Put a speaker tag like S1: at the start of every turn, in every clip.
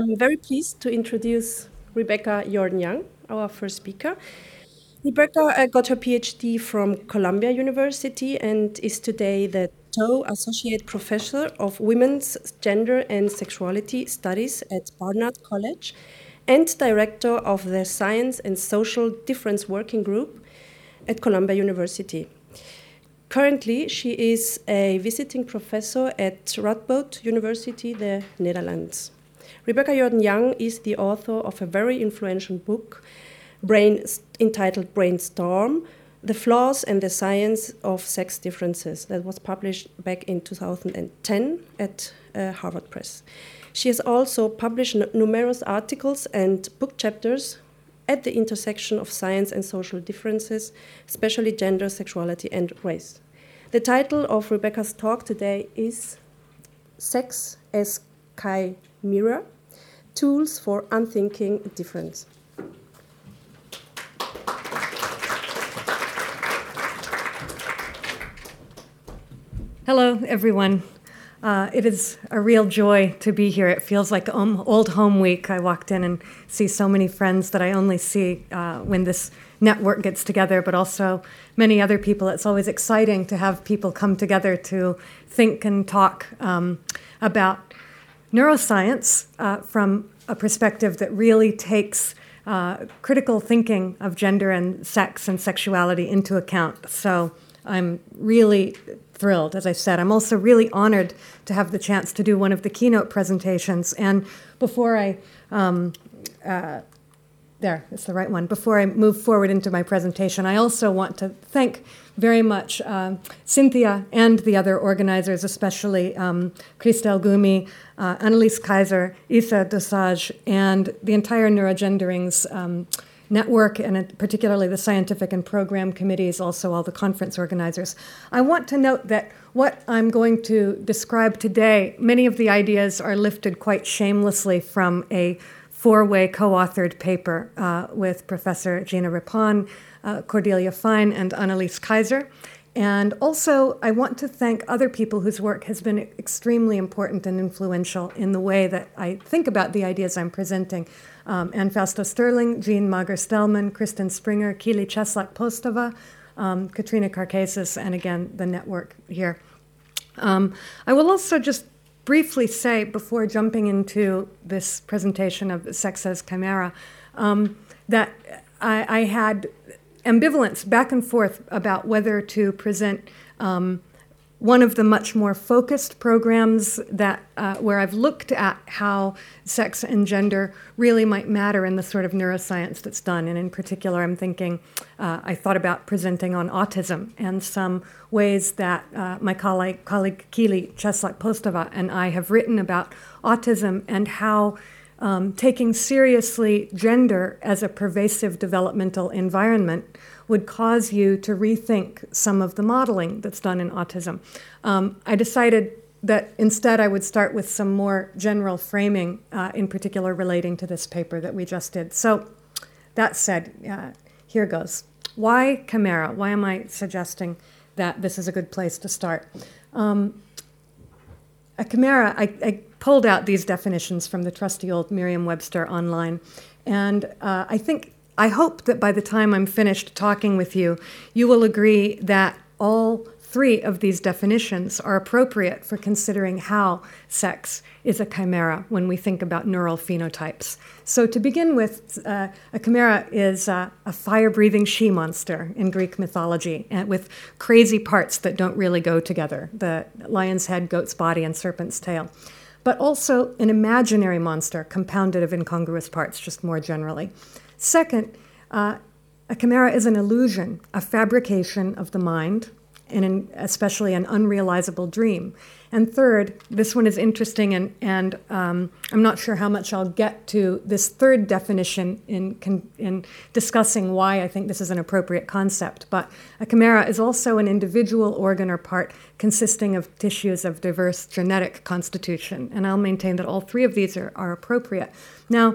S1: I'm very pleased to introduce Rebecca Jordan our first speaker. Rebecca uh, got her PhD from Columbia University and is today the Tow Associate Professor of Women's Gender and Sexuality Studies at Barnard College and Director of the Science and Social Difference Working Group at Columbia University. Currently, she is a visiting professor at Radboud University, the Netherlands. Rebecca Jordan Young is the author of a very influential book brain, entitled Brainstorm The Flaws and the Science of Sex Differences, that was published back in 2010 at uh, Harvard Press. She has also published numerous articles and book chapters at the intersection of science and social differences, especially gender, sexuality, and race. The title of Rebecca's talk today is Sex as Chimera Tools for Unthinking Difference.
S2: Hello, everyone. Uh, it is a real joy to be here. It feels like um, old home week. I walked in and see so many friends that I only see uh, when this network gets together, but also many other people. It's always exciting to have people come together to think and talk um, about neuroscience uh, from a perspective that really takes uh, critical thinking of gender and sex and sexuality into account. So I'm really thrilled, as I said. I'm also really honored to have the chance to do one of the keynote presentations. And before I, um, uh, there, it's the right one. Before I move forward into my presentation, I also want to thank very much uh, Cynthia and the other organizers, especially um, Christel Gumy, uh, Anelis Kaiser, Isa Dussauge, and the entire Neurogenderings. Um, network and particularly the scientific and program committees, also all the conference organizers. I want to note that what I'm going to describe today, many of the ideas are lifted quite shamelessly from a four way co authored paper uh, with Professor Gina Rippon, uh, Cordelia Fine, and Anelis Kaiser. And also, I want to thank other people whose work has been extremely important and influential in the way that I think about the ideas I'm presenting um, Anne Fausto Sterling, Jeanne Mager Stellman, Kristen Springer, Kili Czeslak Postova, um, Katrina Karkazis, and again, the network here. Um, I will also just briefly say, before jumping into this presentation of Sex as Chimera, um, that I, I, had ambivalence back and forth about whether to present um, one of the much more focused programs that uh, where I've looked at how sex and gender really might matter in the sort of neuroscience that's done. And in particular, I'm thinking uh, I thought about presenting on autism and some ways that uh, my colleague, colleague Kili Czeslak Postova and I have written about autism and how. Um, taking seriously gender as a pervasive developmental environment would cause you to rethink some of the modeling that's done in autism. Um, I decided that instead I would start with some more general framing, uh, in particular relating to this paper that we just did. So, that said, uh, here goes. Why chimera? Why am I suggesting that this is a good place to start? Um, a chimera, I, I, pulled out these definitions from the trusty old Merriam Webster online, and uh, I think I hope that by the time I'm finished talking with you, you will agree that all three of these definitions are appropriate for considering how sex is a chimera when we think about neural phenotypes. So, to begin with, uh, a chimera is uh, a fire breathing she monster in Greek mythology, and with crazy parts that don't really go together the lion's head, goat's body, and serpent's tail. But also an imaginary monster compounded of incongruous parts, just more generally. Second, uh, a chimera is an illusion, a fabrication of the mind, and an, especially an unrealizable dream. And third, this one is interesting, and, and um, I'm not sure how much I'll get to this third definition in, in discussing why I think this is an appropriate concept. But a chimera is also an individual organ or part consisting of tissues of diverse genetic constitution. And I'll maintain that all three of these are, are appropriate. Now,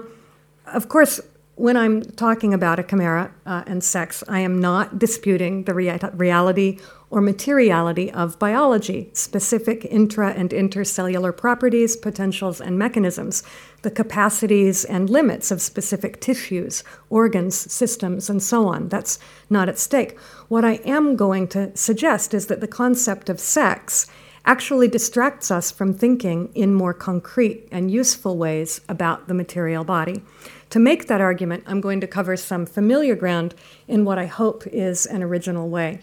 S2: of course, when I'm talking about a chimera uh, and sex, I am not disputing the rea- reality or materiality of biology, specific intra and intercellular properties, potentials, and mechanisms. the capacities and limits of specific tissues, organs, systems, and so on. That's not at stake. What I am going to suggest is that the concept of sex actually distracts us from thinking in more concrete and useful ways about the material body. To make that argument, I'm going to cover some familiar ground in what I hope is an original way.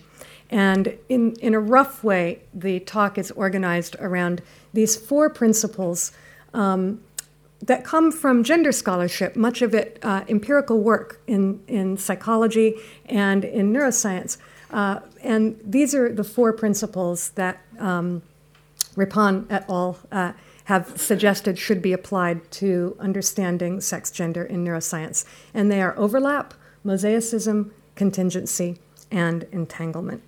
S2: And in, in a rough way, the talk is organized around these four principles um, that come from gender scholarship, much of it uh, empirical work in, in psychology and in neuroscience. Uh, and these are the four principles that um, et al. Uh, have suggested should be applied to understanding sex gender in neuroscience. And they are overlap, mosaicism, contingency, and entanglement.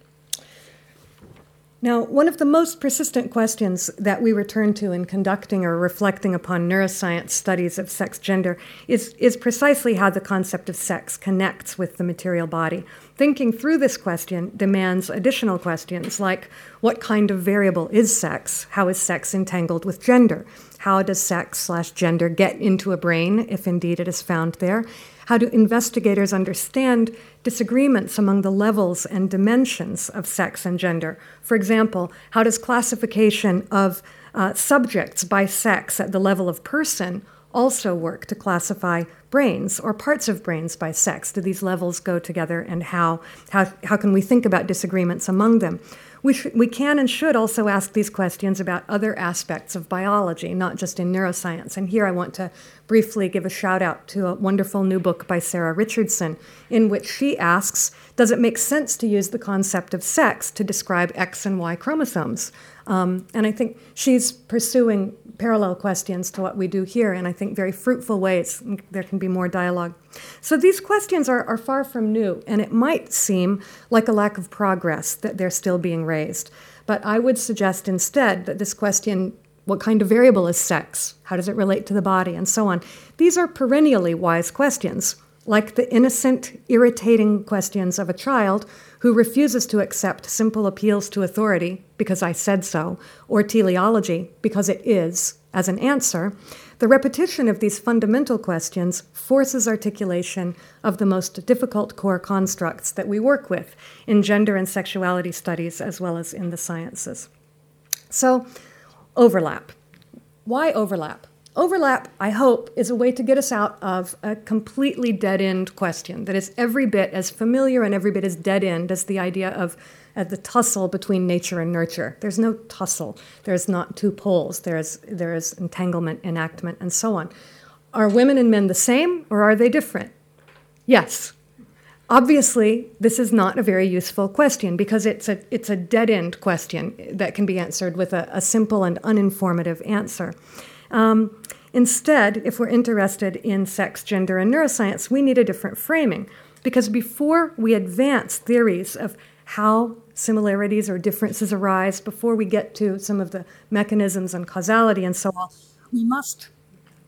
S2: Now, one of the most persistent questions that we return to in conducting or reflecting upon neuroscience studies of sex gender is, is precisely how the concept of sex connects with the material body. Thinking through this question demands additional questions like what kind of variable is sex? How is sex entangled with gender? How does sex slash gender get into a brain, if indeed it is found there? How do investigators understand disagreements among the levels and dimensions of sex and gender? For example, how does classification of uh, subjects by sex at the level of person also work to classify brains or parts of brains by sex? Do these levels go together, and how, how, how can we think about disagreements among them? We, sh- we can and should also ask these questions about other aspects of biology, not just in neuroscience. And here I want to briefly give a shout out to a wonderful new book by Sarah Richardson, in which she asks Does it make sense to use the concept of sex to describe X and Y chromosomes? Um, and I think she's pursuing parallel questions to what we do here, and I think very fruitful ways. There can be more dialogue. So these questions are, are far from new, and it might seem like a lack of progress that they're still being raised. But I would suggest instead that this question what kind of variable is sex? How does it relate to the body? And so on. These are perennially wise questions, like the innocent, irritating questions of a child who refuses to accept simple appeals to authority because I said so, or teleology because it is, as an answer. The repetition of these fundamental questions forces articulation of the most difficult core constructs that we work with in gender and sexuality studies as well as in the sciences. So, overlap. Why overlap? Overlap, I hope, is a way to get us out of a completely dead end question that is every bit as familiar and every bit as dead end as the idea of uh, the tussle between nature and nurture. There's no tussle. There's not two poles. There's, there is entanglement, enactment, and so on. Are women and men the same or are they different? Yes. Obviously, this is not a very useful question because it's a, it's a dead end question that can be answered with a, a simple and uninformative answer. Um, instead, if we're interested in sex, gender, and neuroscience, we need a different framing because before we advance theories of how similarities or differences arise, before we get to some of the mechanisms and causality and so on, we must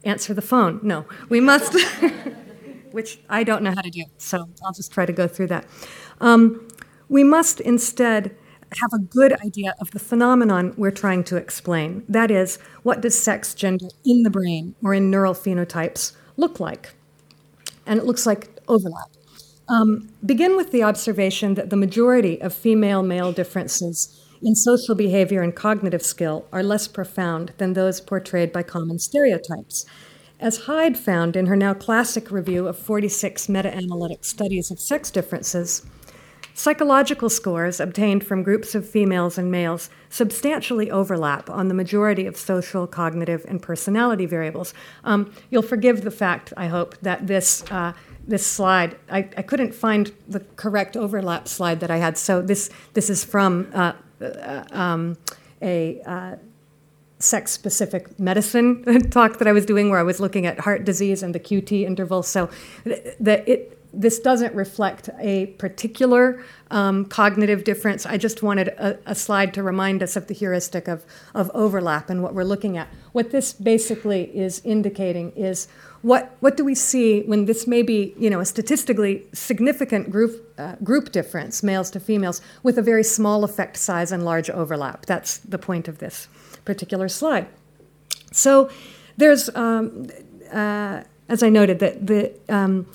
S2: answer the phone. No, we must, which I don't know how to do, so I'll just try to go through that. Um, we must instead have a good idea of the phenomenon we're trying to explain. That is, what does sex gender in the brain or in neural phenotypes look like? And it looks like overlap. Um, begin with the observation that the majority of female male differences in social behavior and cognitive skill are less profound than those portrayed by common stereotypes. As Hyde found in her now classic review of 46 meta analytic studies of sex differences, Psychological scores obtained from groups of females and males substantially overlap on the majority of social, cognitive, and personality variables. Um, you'll forgive the fact, I hope, that this. Uh, this slide, I, I, couldn't find the correct overlap slide that I had. So this this is from uh, uh, um, a uh, sex specific medicine talk that I was doing where I was looking at heart disease and the QT interval. So that it this doesn't reflect a particular um, cognitive difference. I just wanted a, a, slide to remind us of the heuristic of, of overlap and what we're looking at. What this basically is indicating is what, what do we see when this may be you know, a statistically significant group, uh, group difference, males to females, with a very small effect size and large overlap. That's the point of this particular slide. So there's um, uh, as I noted, that the um,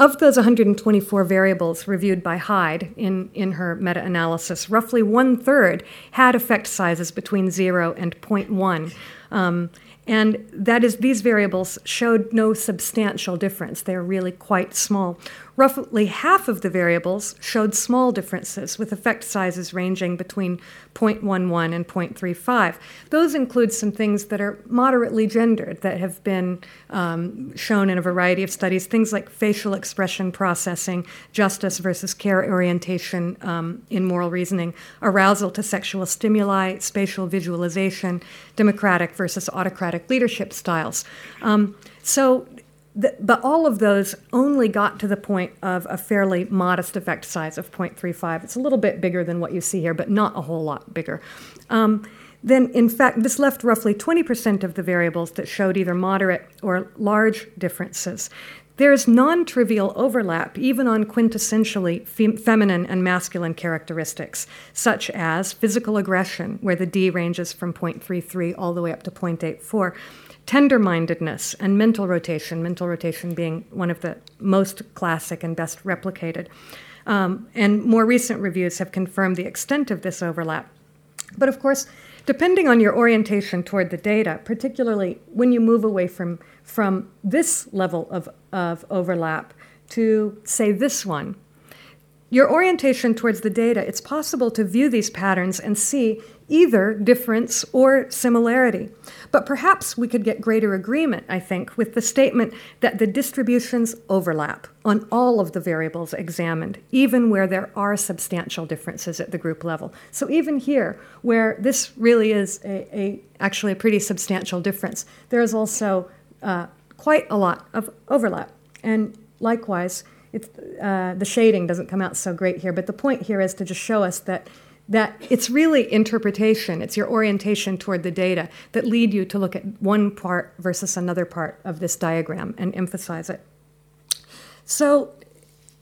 S2: of those 124 variables reviewed by Hyde in, in her meta analysis, roughly one third had effect sizes between 0 and 0.1. Um, and that is, these variables showed no substantial difference. They're really quite small. Roughly half of the variables showed small differences, with effect sizes ranging between 0.11 and 0.35. Those include some things that are moderately gendered that have been um, shown in a variety of studies, things like facial expression processing, justice versus care orientation um, in moral reasoning, arousal to sexual stimuli, spatial visualization, democratic versus autocratic leadership styles. Um, so the, but all of those only got to the point of a fairly modest effect size of 0.35. It's a little bit bigger than what you see here, but not a whole lot bigger. Um, then, in fact, this left roughly 20% of the variables that showed either moderate or large differences. There's non trivial overlap even on quintessentially fem- feminine and masculine characteristics, such as physical aggression, where the D ranges from 0.33 all the way up to 0.84 tender mindedness and mental rotation, mental rotation being one of the most classic and best replicated. Um, and more recent reviews have confirmed the extent of this overlap. But of course, depending on your orientation toward the data, particularly when you move away from, from this level of, of overlap to, say, this one, your orientation towards the data, it's possible to view these patterns and see either difference or similarity. But perhaps we could get greater agreement, I think, with the statement that the distributions overlap on all of the variables examined, even where there are substantial differences at the group level. So even here, where this really is a, a actually a pretty substantial difference, there is also uh, quite a lot of overlap. And likewise, uh, the shading doesn't come out so great here, but the point here is to just show us that that it's really interpretation, it's your orientation toward the data that lead you to look at one part versus another part of this diagram and emphasize it. So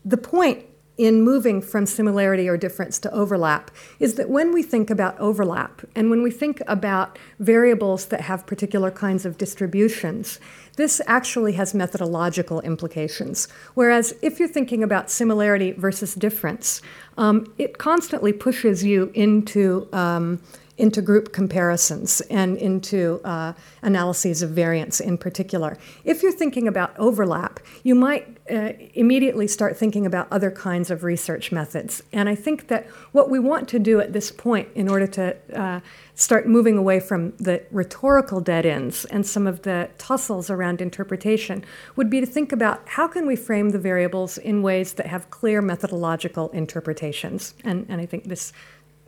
S2: the point in moving from similarity or difference to overlap is that when we think about overlap and when we think about variables that have particular kinds of distributions, this actually has methodological implications. Whereas if you're thinking about similarity versus difference, um, it constantly pushes you into um, into group comparisons and into uh, analyses of variance in particular. If you're thinking about overlap, you might uh, immediately start thinking about other kinds of research methods. And I think that what we want to do at this point, in order to uh, start moving away from the rhetorical dead ends and some of the tussles around interpretation, would be to think about how can we frame the variables in ways that have clear methodological interpretations. And, and I think this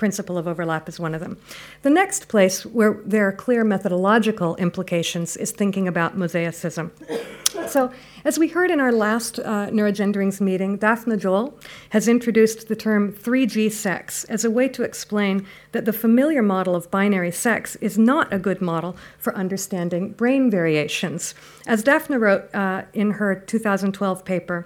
S2: principle of overlap is one of them. The next place where there are clear methodological implications is thinking about mosaicism. So, as we heard in our last uh, neurogenderings meeting, Daphna Joel has introduced the term 3G sex as a way to explain that the familiar model of binary sex is not a good model for understanding brain variations. As Daphne wrote uh, in her 2012 paper,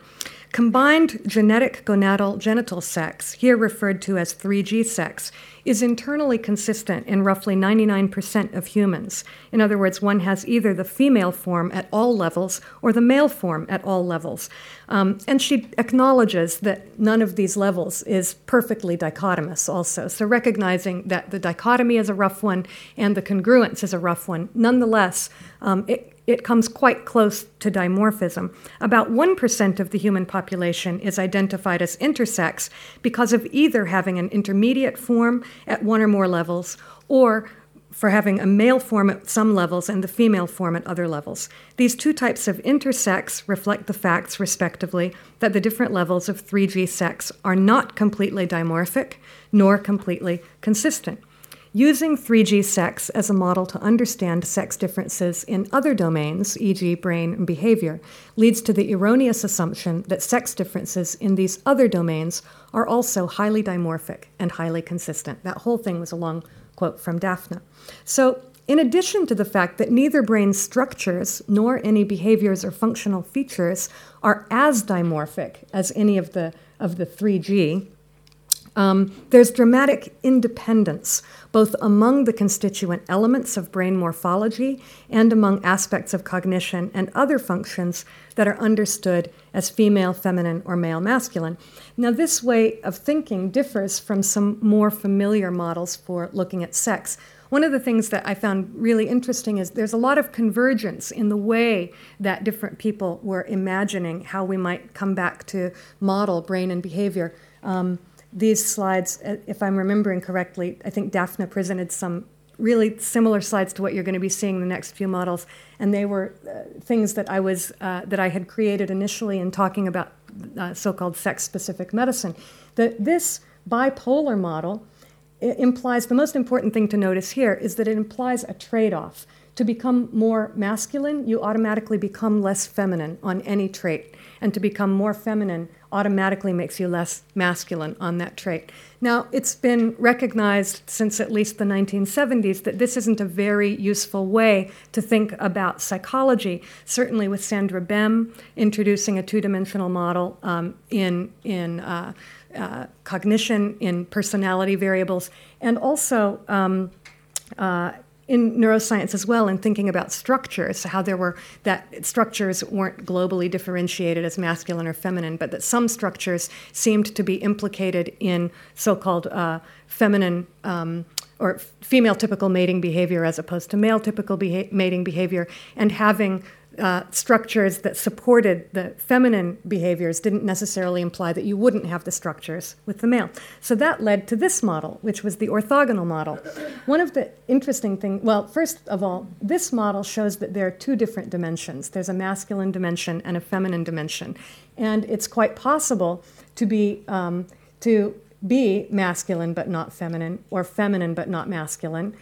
S2: Combined genetic gonadal genital sex, here referred to as 3G sex, is internally consistent in roughly 99% of humans. In other words, one has either the female form at all levels or the male form at all levels. Um, and she acknowledges that none of these levels is perfectly dichotomous, also. So, recognizing that the dichotomy is a rough one and the congruence is a rough one, nonetheless, um, it, it comes quite close to dimorphism. About 1% of the human population is identified as intersex because of either having an intermediate form at one or more levels or for having a male form at some levels and the female form at other levels. These two types of intersex reflect the facts, respectively, that the different levels of 3G sex are not completely dimorphic nor completely consistent. Using 3G sex as a model to understand sex differences in other domains, e.g., brain and behavior, leads to the erroneous assumption that sex differences in these other domains are also highly dimorphic and highly consistent. That whole thing was a long quote from Daphna. So, in addition to the fact that neither brain structures nor any behaviors or functional features are as dimorphic as any of the, of the 3G, Um, there's dramatic independence, both among the constituent elements of brain morphology and among aspects of cognition and other functions that are understood as female, feminine, or male, masculine. Now, this way of thinking differs from some more familiar models for looking at sex. One of the things that I found really interesting is there's a lot of convergence in the way that different people were imagining how we might come back to model brain and behavior. Um, these slides, uh, if I'm remembering correctly, I think Daphna presented some really similar slides to what you're going to be seeing in the next few models, and they were uh, things that I was uh, that I had created initially in talking about uh, so-called sex-specific medicine. That this bipolar model implies the most important thing to notice here is that it implies a trade-off. To become more masculine, you automatically become less feminine on any trait, and to become more feminine automatically makes you less masculine on that trait. Now, it's been recognized since at least the 1970s that this isn't a very useful way to think about psychology. Certainly, with Sandra Bem introducing a two dimensional model um, in, in uh, uh, cognition, in personality variables, and also um, uh, in neuroscience as well in thinking about structures how there were that structures weren't globally differentiated as masculine or feminine but that some structures seemed to be implicated in so-called uh, feminine um, or female typical mating behavior as opposed to male typical beha- mating behavior. And having uh, structures that supported the feminine behaviors didn't necessarily imply that you wouldn't have the structures with the male. So that led to this model, which was the orthogonal model. One of the interesting things, well, first of all, this model shows that there are two different dimensions there's a masculine dimension and a feminine dimension. And it's quite possible to be, um, to be masculine but not feminine, or feminine but not masculine.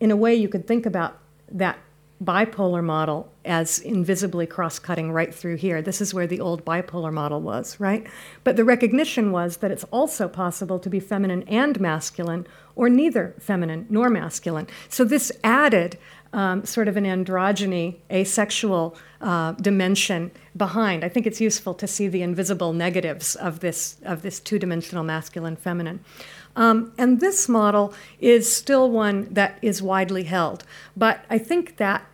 S2: In a way, you could think about that bipolar model as invisibly cross cutting right through here. This is where the old bipolar model was, right? But the recognition was that it's also possible to be feminine and masculine, or neither feminine nor masculine. So this added um, sort of an androgyny, asexual uh, dimension behind. I think it's useful to see the invisible negatives of this, of this two dimensional masculine feminine. Um, and this model is still one that is widely held. But I think that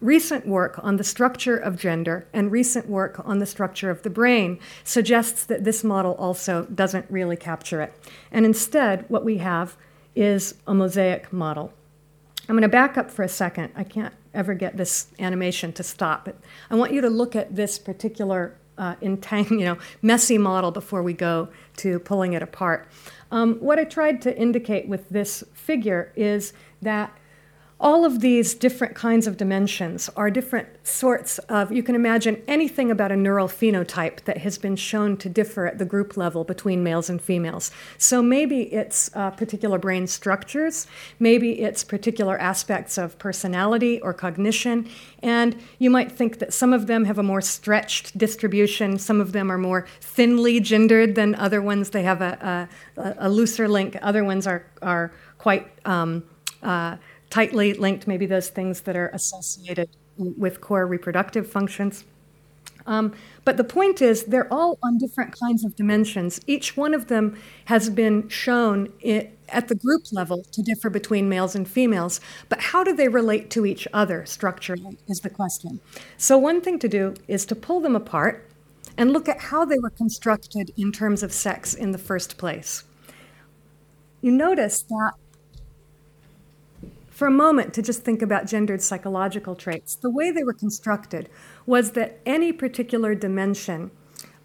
S2: recent work on the structure of gender and recent work on the structure of the brain suggests that this model also doesn't really capture it. And instead, what we have is a mosaic model. I'm going to back up for a second. I can't ever get this animation to stop. But I want you to look at this particular uh, entang- you know, messy model before we go to pulling it apart. Um, what I tried to indicate with this figure is that all of these different kinds of dimensions are different sorts of, you can imagine anything about a neural phenotype that has been shown to differ at the group level between males and females. So maybe it's uh, particular brain structures, maybe it's particular aspects of personality or cognition, and you might think that some of them have a more stretched distribution, some of them are more thinly gendered than other ones, they have a, a, a looser link, other ones are, are quite. Um, uh, tightly linked, maybe those things that are associated with core reproductive functions. Um, but the point is, they're all on different kinds of dimensions. Each one of them has been shown it, at the group level to differ between males and females. But how do they relate to each other structurally is the question. So, one thing to do is to pull them apart and look at how they were constructed in terms of sex in the first place. You notice that for a moment to just think about gendered psychological traits. The way they were constructed was that any particular dimension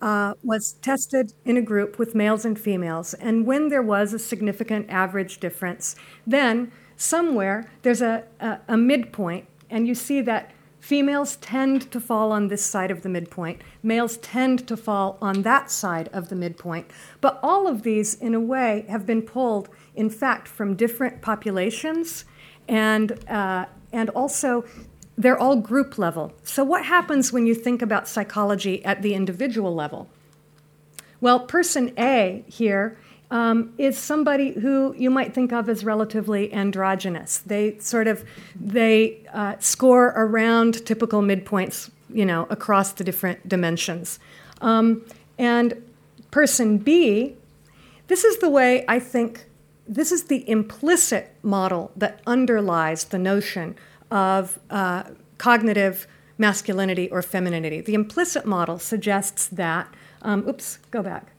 S2: uh, was tested in a group with males and females, and when there was a significant average difference, then somewhere there's a, a, a midpoint, and you see that females tend to fall on this side of the midpoint, males tend to fall on that side of the midpoint. But all of these, in a way, have been pulled, in fact, from different populations and uh, and also they're all group level. So what happens when you think about psychology at the individual level? Well, person A here um, is somebody who you might think of as relatively androgynous. They sort of they uh, score around typical midpoints, you know, across the different dimensions. Um, and person B This is the way I think, this is the implicit model that underlies the notion of uh, cognitive masculinity or femininity. The implicit model suggests that, um, oops, go back,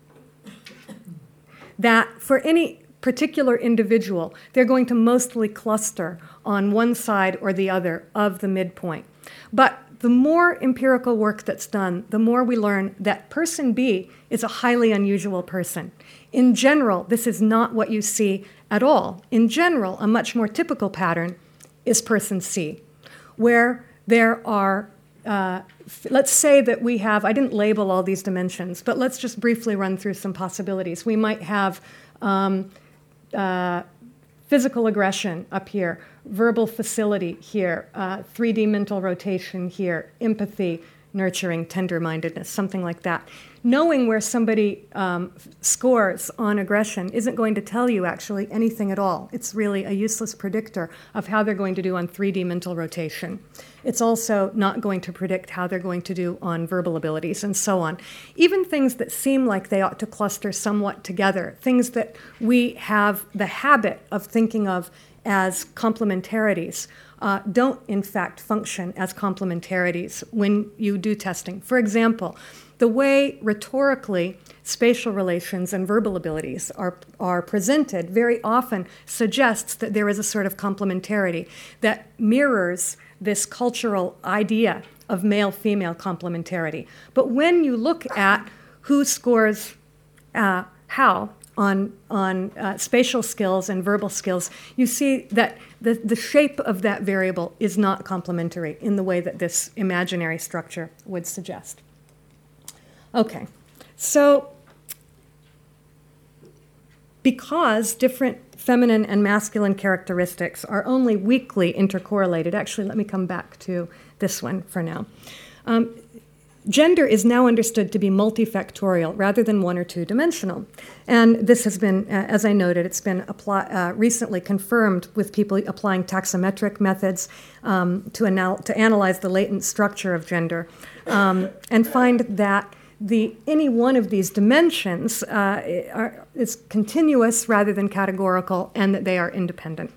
S2: that for any particular individual, they're going to mostly cluster on one side or the other of the midpoint. But the more empirical work that's done, the more we learn that person B is a highly unusual person. In general, this is not what you see at all. In general, a much more typical pattern is person C, where there are, uh, let's say that we have, I didn't label all these dimensions, but let's just briefly run through some possibilities. We might have um, uh, physical aggression up here, verbal facility here, uh, 3D mental rotation here, empathy, nurturing, tender mindedness, something like that. Knowing where somebody um, scores on aggression isn't going to tell you actually anything at all. It's really a useless predictor of how they're going to do on 3D mental rotation. It's also not going to predict how they're going to do on verbal abilities and so on. Even things that seem like they ought to cluster somewhat together, things that we have the habit of thinking of as complementarities uh, don't, in fact, function as complementarities when you do testing. For example, the way rhetorically spatial relations and verbal abilities are, are presented very often suggests that there is a sort of complementarity that mirrors this cultural idea of male female complementarity. But when you look at who scores uh, how on, on uh, spatial skills and verbal skills, you see that the, the shape of that variable is not complementary in the way that this imaginary structure would suggest. Okay, so because different feminine and masculine characteristics are only weakly intercorrelated, actually, let me come back to this one for now. Um, Gender is now understood to be multifactorial rather than one or two dimensional. And this has been, uh, as I noted, it's been apply, uh, recently confirmed with people applying taxometric methods um, to, anal- to analyze the latent structure of gender um, and find that the, any one of these dimensions uh, are, is continuous rather than categorical and that they are independent.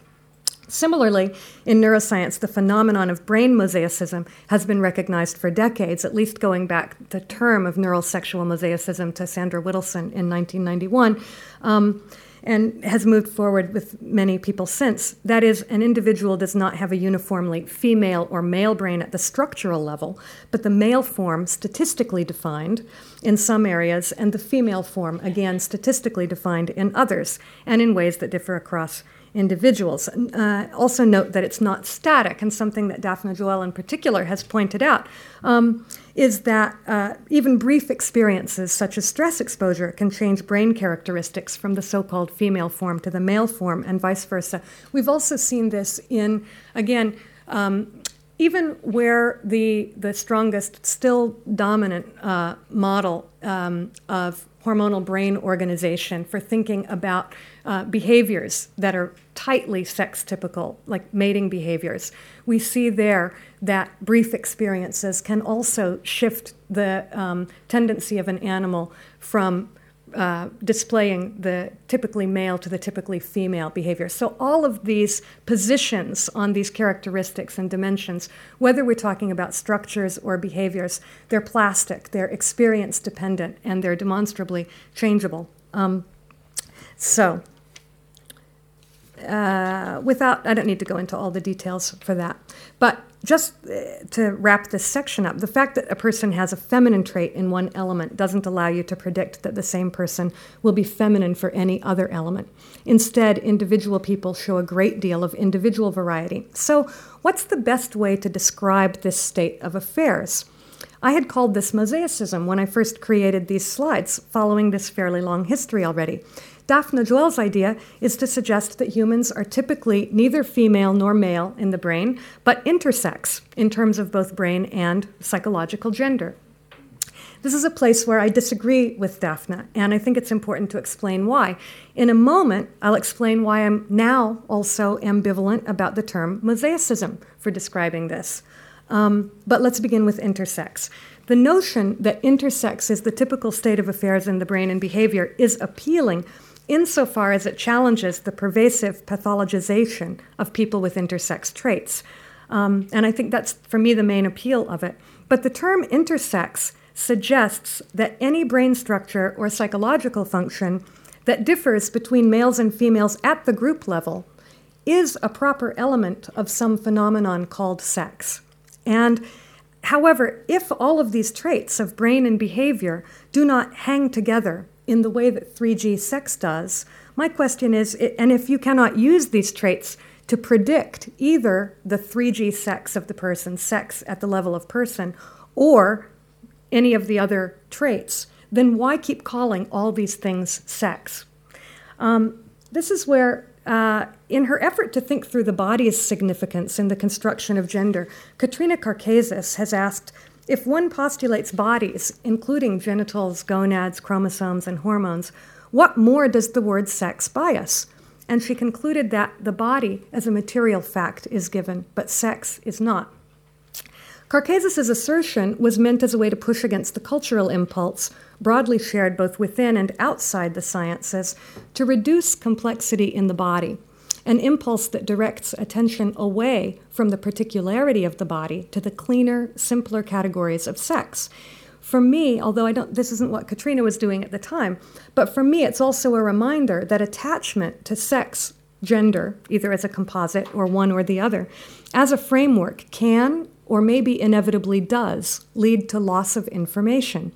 S2: Similarly, in neuroscience, the phenomenon of brain mosaicism has been recognized for decades, at least going back the term of neural sexual mosaicism to Sandra Witelson in 1991, um, and has moved forward with many people since. That is, an individual does not have a uniformly female or male brain at the structural level, but the male form, statistically defined in some areas, and the female form, again, statistically defined in others, and in ways that differ across individuals. Uh, also, note that it's not static, and something that Daphna Joel in particular has pointed out um, is that uh, even brief experiences such as stress exposure can change brain characteristics from the so called female form to the male form, and vice versa. We've also seen this in, again, um, even where the, the strongest, still dominant uh, model um, of hormonal brain organization for thinking about uh, behaviors that are tightly sex typical, like mating behaviors. We see there that brief experiences can also shift the um, tendency of an animal from uh, displaying the typically male to the typically female behavior. So, all of these positions on these characteristics and dimensions, whether we're talking about structures or behaviors, they're plastic, they're experience dependent, and they're demonstrably changeable. Um, so, uh, without, I don't need to go into all the details for that. But just uh, to wrap this section up, the fact that a person has a feminine trait in one element doesn't allow you to predict that the same person will be feminine for any other element. Instead, individual people show a great deal of individual variety. So, what's the best way to describe this state of affairs? I had called this mosaicism when I first created these slides, following this fairly long history already. Daphna Joel's idea is to suggest that humans are typically neither female nor male in the brain, but intersex in terms of both brain and psychological gender. This is a place where I disagree with Daphna, and I think it's important to explain why. In a moment, I'll explain why I'm now also ambivalent about the term mosaicism for describing this. Um, but let's begin with intersex. The notion that intersex is the typical state of affairs in the brain and behavior is appealing insofar as it challenges the pervasive pathologization of people with intersex traits. Um, and I think that's, for me, the main appeal of it. But the term intersex suggests that any brain structure or psychological function that differs between males and females at the group level is a proper element of some phenomenon called sex. And however, if all of these traits of brain and behavior do not hang together in the way that 3G sex does, my question is and if you cannot use these traits to predict either the 3G sex of the person, sex at the level of person, or any of the other traits, then why keep calling all these things sex? Um, this is where, uh, in her effort to think through the body's significance in the construction of gender, Katrina Karkazis has asked if one postulates bodies, including genitals, gonads, chromosomes, and hormones, what more does the word sex us? And she concluded that the body, as a material fact, is given, but sex is not. Karkazis' assertion was meant as a way to push against the cultural impulse, broadly shared both within and outside the sciences, to reduce complexity in the body, an impulse that directs attention away from the particularity of the body to the cleaner, simpler categories of sex. For me, although I don't, this isn't what Katrina was doing at the time, but for me, it's also a reminder that attachment to sex, gender, either as a composite or one or the other, as a framework can or maybe inevitably does, lead to loss of information.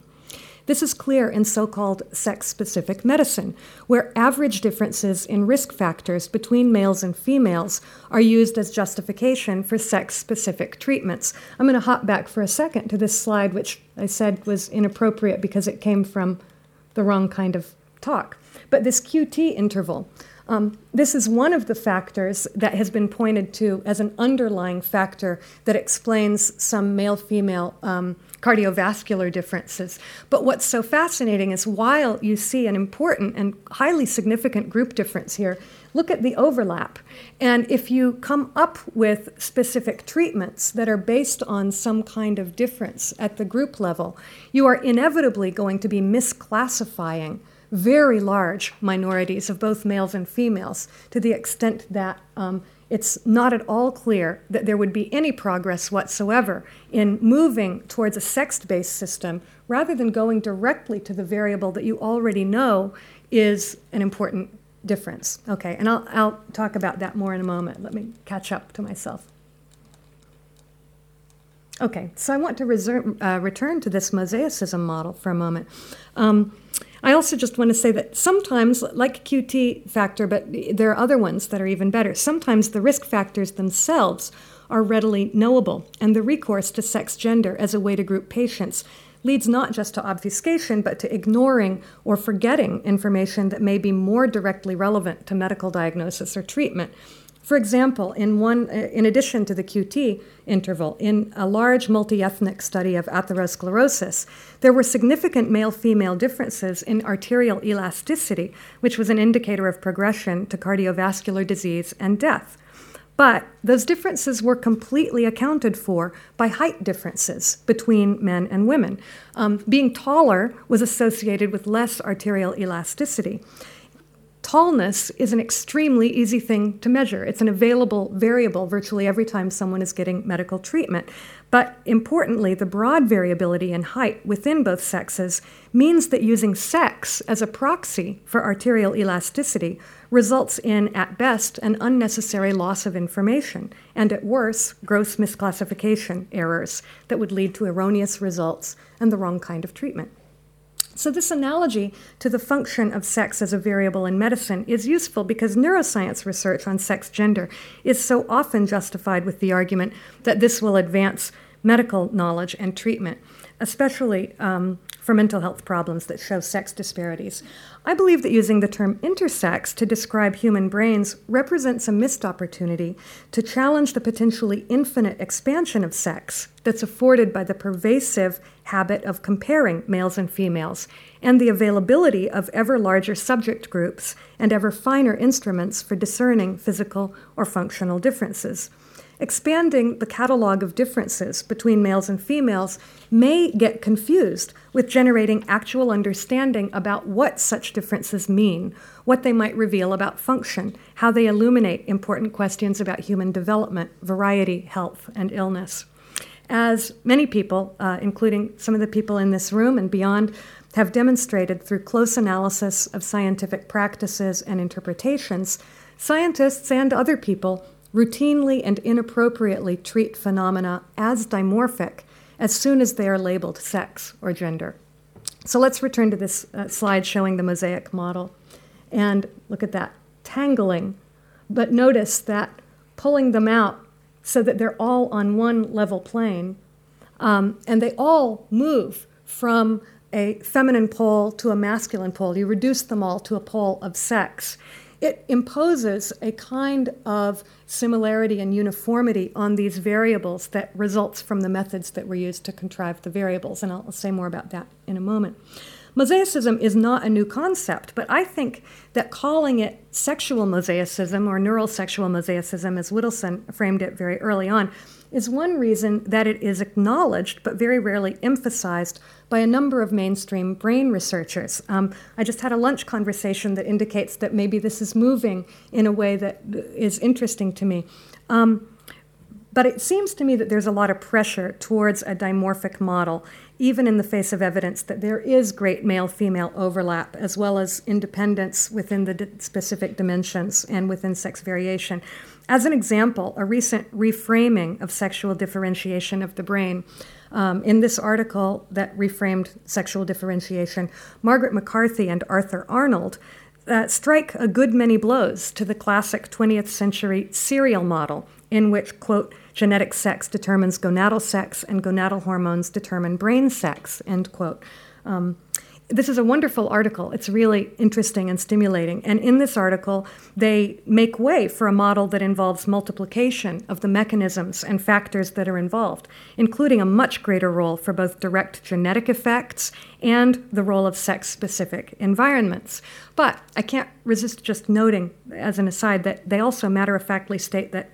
S2: This is clear in so called sex specific medicine, where average differences in risk factors between males and females are used as justification for sex specific treatments. I'm going to hop back for a second to this slide, which I said was inappropriate because it came from the wrong kind of talk. But this QT interval, um, this is one of the factors that has been pointed to as an underlying factor that explains some male female um, cardiovascular differences. But what's so fascinating is while you see an important and highly significant group difference here, look at the overlap. And if you come up with specific treatments that are based on some kind of difference at the group level, you are inevitably going to be misclassifying very large minorities of both males and females to the extent that um, it's not at all clear that there would be any progress whatsoever in moving towards a sex based system rather than going directly to the variable that you already know is an important difference. Okay, and I'll, I'll talk about that more in a moment. Let me catch up to myself. Okay, so I want to uh, return to this mosaicism model for a moment. Um, I also just want to say that sometimes, like QT factor, but there are other ones that are even better, sometimes the risk factors themselves are readily knowable, and the recourse to sex gender as a way to group patients leads not just to obfuscation, but to ignoring or forgetting information that may be more directly relevant to medical diagnosis or treatment. For example, in, one, uh, in addition to the QT interval, in a large multi ethnic study of atherosclerosis, there were significant male female differences in arterial elasticity, which was an indicator of progression to cardiovascular disease and death. But those differences were completely accounted for by height differences between men and women. Um, being taller was associated with less arterial elasticity. Tallness is an extremely easy thing to measure. It's an available variable virtually every time someone is getting medical treatment. But importantly, the broad variability in height within both sexes means that using sex as a proxy for arterial elasticity results in, at best, an unnecessary loss of information, and at worst, gross misclassification errors that would lead to erroneous results and the wrong kind of treatment. So, this analogy to the function of sex as a variable in medicine is useful because neuroscience research on sex gender is so often justified with the argument that this will advance medical knowledge and treatment, especially um, for mental health problems that show sex disparities. I believe that using the term intersex to describe human brains represents a missed opportunity to challenge the potentially infinite expansion of sex that's afforded by the pervasive habit of comparing males and females and the availability of ever larger subject groups and ever finer instruments for discerning physical or functional differences. Expanding the catalog of differences between males and females may get confused with generating actual understanding about what such differences mean, what they might reveal about function, how they illuminate important questions about human development, variety, health, and illness. As many people, uh, including some of the people in this room and beyond, have demonstrated through close analysis of scientific practices and interpretations, scientists and other people routinely and inappropriately treat phenomena as dimorphic as soon as they are labeled sex or gender. So let's return to this uh, slide showing the mosaic model. And look at that tangling. But notice that pulling them out so that they're all on one level plane, um, and they all move from a feminine pole to a masculine pole. You reduce them all to a pole of sex it imposes a kind of similarity and uniformity on these variables that results from the methods that were used to contrive the variables. And I'll say more about that in a moment. Mosaicism is not a new concept, but I think that calling it sexual mosaicism or neural sexual mosaicism, as Witelson framed it very early on, is one reason that it is acknowledged but very rarely emphasized by a number of mainstream brain researchers. Um, I just had a lunch conversation that indicates that maybe this is moving in a way that is interesting to me. Um, but it seems to me that there's a lot of pressure towards a dimorphic model, even in the face of evidence that there is great male female overlap, as well as independence within the specific dimensions and within sex variation. As an example, a recent reframing of sexual differentiation of the brain. Um, in this article that reframed sexual differentiation, Margaret McCarthy and Arthur Arnold uh, strike a good many blows to the classic 20th century serial model, in which, quote, genetic sex determines gonadal sex and gonadal hormones determine brain sex, end quote. Um, this is a wonderful article. It's really interesting and stimulating. And in this article, they make way for a model that involves multiplication of the mechanisms and factors that are involved, including a much greater role for both direct genetic effects and the role of sex specific environments. But I can't resist just noting, as an aside, that they also matter of factly state that,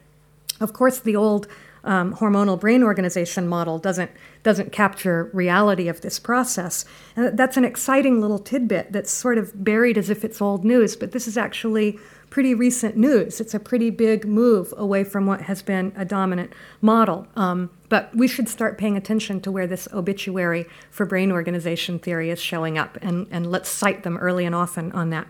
S2: of course, the old um, hormonal brain organization model doesn't doesn't capture reality of this process. And that's an exciting little tidbit that's sort of buried as if it's old news, but this is actually pretty recent news. It's a pretty big move away from what has been a dominant model. Um, but we should start paying attention to where this obituary for brain organization theory is showing up, and, and let's cite them early and often on that.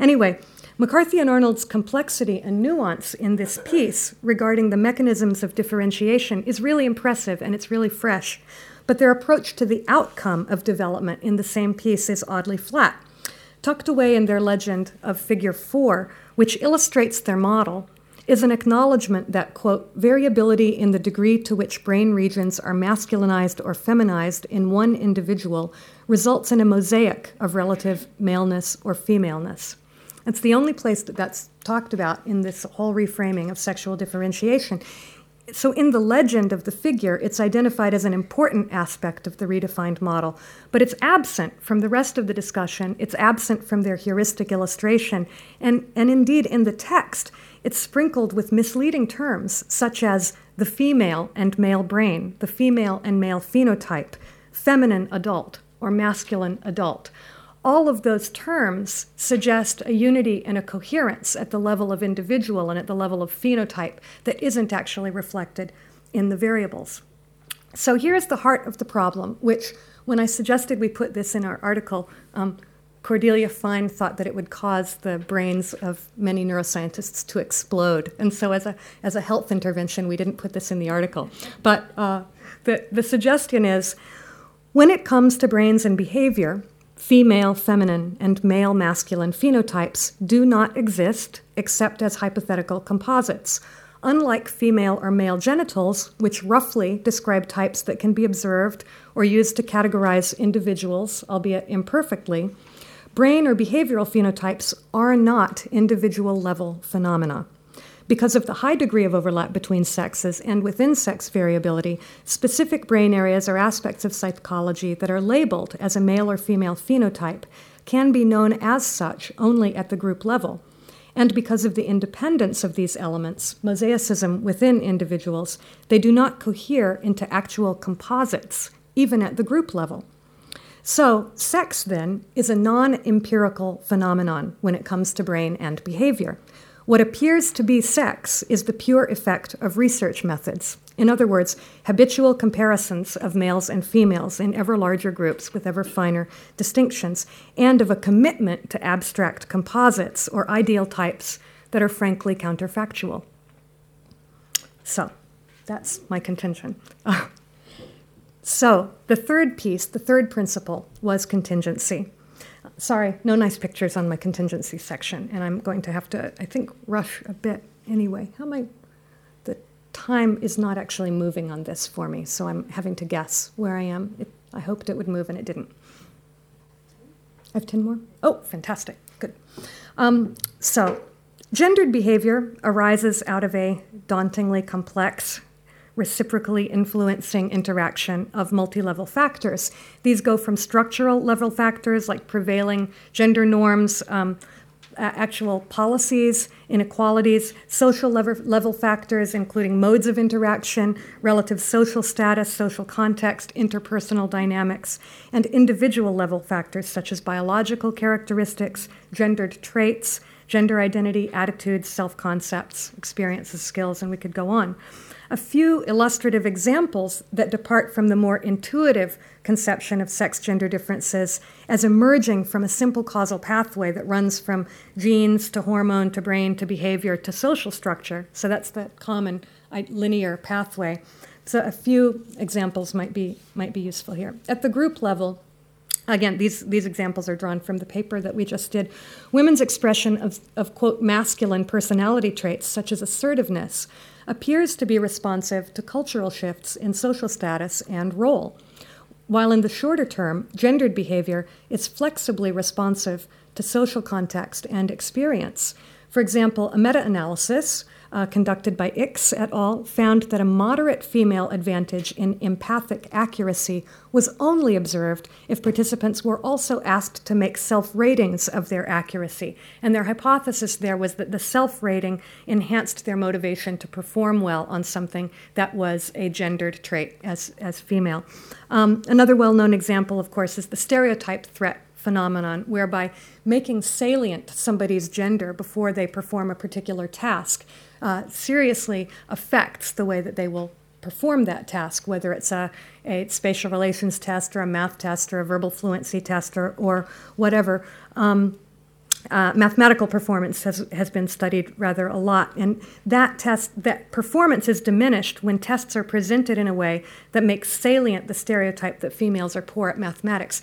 S2: Anyway, McCarthy and Arnold's complexity and nuance in this piece regarding the mechanisms of differentiation is really impressive and it's really fresh. But their approach to the outcome of development in the same piece is oddly flat. Tucked away in their legend of Figure 4, which illustrates their model, is an acknowledgement that, quote, variability in the degree to which brain regions are masculinized or feminized in one individual results in a mosaic of relative maleness or femaleness. It's the only place that that's talked about in this whole reframing of sexual differentiation. So, in the legend of the figure, it's identified as an important aspect of the redefined model, but it's absent from the rest of the discussion. It's absent from their heuristic illustration. And, and indeed, in the text, it's sprinkled with misleading terms such as the female and male brain, the female and male phenotype, feminine adult, or masculine adult all of those terms suggest a unity and a coherence at the level of individual and at the level of phenotype that isn't actually reflected in the variables. So here's the heart of the problem, which, when I suggested we put this in our article, um, Cordelia Fine thought that it would cause the brains of many neuroscientists to explode. And so, as a, as a health intervention, we didn't put this in the article. But uh, the, the suggestion is when it comes to brains and behavior, female feminine and male masculine phenotypes do not exist except as hypothetical composites. Unlike female or male genitals, which roughly describe types that can be observed or used to categorize individuals, albeit imperfectly, brain or behavioral phenotypes are not individual level phenomena. Because of the high degree of overlap between sexes and within sex variability, specific brain areas or aspects of psychology that are labeled as a male or female phenotype can be known as such only at the group level. And because of the independence of these elements, mosaicism within individuals, they do not cohere into actual composites, even at the group level. So, sex then is a non empirical phenomenon when it comes to brain and behavior. What appears to be sex is the pure effect of research methods. In other words, habitual comparisons of males and females in ever larger groups with ever finer distinctions, and of a commitment to abstract composites or ideal types that are frankly counterfactual. So, that's my contention. so, the third piece, the third principle, was contingency. Sorry, no nice pictures on my contingency section, and I'm going to have to, I think, rush a bit anyway. How am I? The time is not actually moving on this for me, so I'm having to guess where I am. It, I hoped it would move, and it didn't. I have 10 more? Oh, fantastic. Good. Um, so, gendered behavior arises out of a dauntingly complex reciprocally influencing interaction of multi level factors. These go from structural level factors like prevailing gender norms, um, actual policies, inequalities, social level, level factors, including modes of interaction, relative social status, social context, interpersonal dynamics, and individual level factors such as biological characteristics, gendered traits, gender identity, attitudes, self concepts, experiences, skills, and we could go on a few illustrative examples that depart from the more intuitive conception of sex gender differences as emerging from a simple causal pathway that runs from genes to hormone to brain to behavior to social structure. So that's the common uh, linear pathway. So a few examples might be might be useful here. At the group level, again, these, these examples are drawn from the paper that we just did. Women's expression of, of, quote, masculine personality traits, such as assertiveness, appears to be responsive to cultural shifts in social status and role, while in the shorter term, gendered behavior is flexibly responsive to social context and experience. For example, a meta analysis uh, conducted by Ickes et al. found that a moderate female advantage in empathic accuracy was only observed if participants were also asked to make self ratings of their accuracy. And their hypothesis there was that the self rating enhanced their motivation to perform well on something that was a gendered trait as, as female. Um, another well known example, of course, is the stereotype threat phenomenon whereby making salient somebody's gender before they perform a particular task uh, seriously affects the way that they will perform that task, whether it's a, a, spatial relations test or a math test or a verbal fluency test or, or whatever. Um, uh, mathematical performance has, has been studied rather a lot, and that test that performance is diminished when tests are presented in a way that makes salient the stereotype that females are poor at mathematics.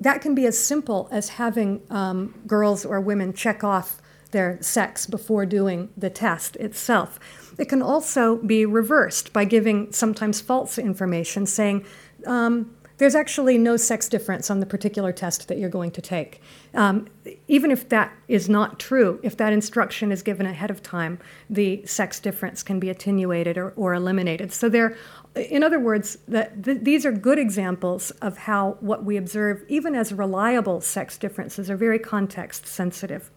S2: That can be as simple as having um, girls or women check off their sex before doing the test itself. It can also be reversed by giving sometimes false information, saying, um, there's actually no sex difference on the particular test that you're going to take. Um, even if that is not true, if that instruction is given ahead of time, the sex difference can be attenuated or, or eliminated. So there, in other words, these are good examples of how what we observe, even as reliable sex differences, are very context sensitive.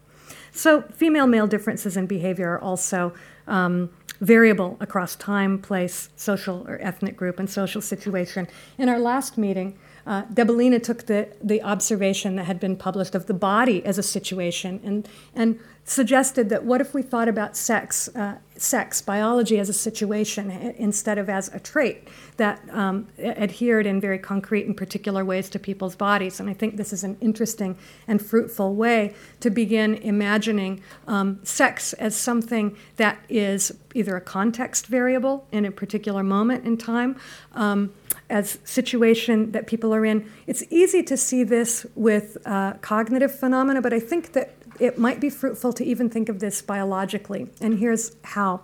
S2: So, female male differences in behavior are also um, variable across time, place, social or ethnic group, and social situation. In our last meeting, uh, took the, the observation that had been published of the body as a situation and, and suggested that what if we thought about sex, uh, sex, biology as a situation instead of as a trait that um, adhered in very concrete and particular ways to people's bodies. And I think this is an interesting and fruitful way to begin imagining um, sex as something that is either a context variable in a particular moment in time. Um, as situation that people are in. It's easy to see this with uh, cognitive phenomena, but I think that it might be fruitful to even think of this biologically. And here's how.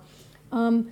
S2: Um,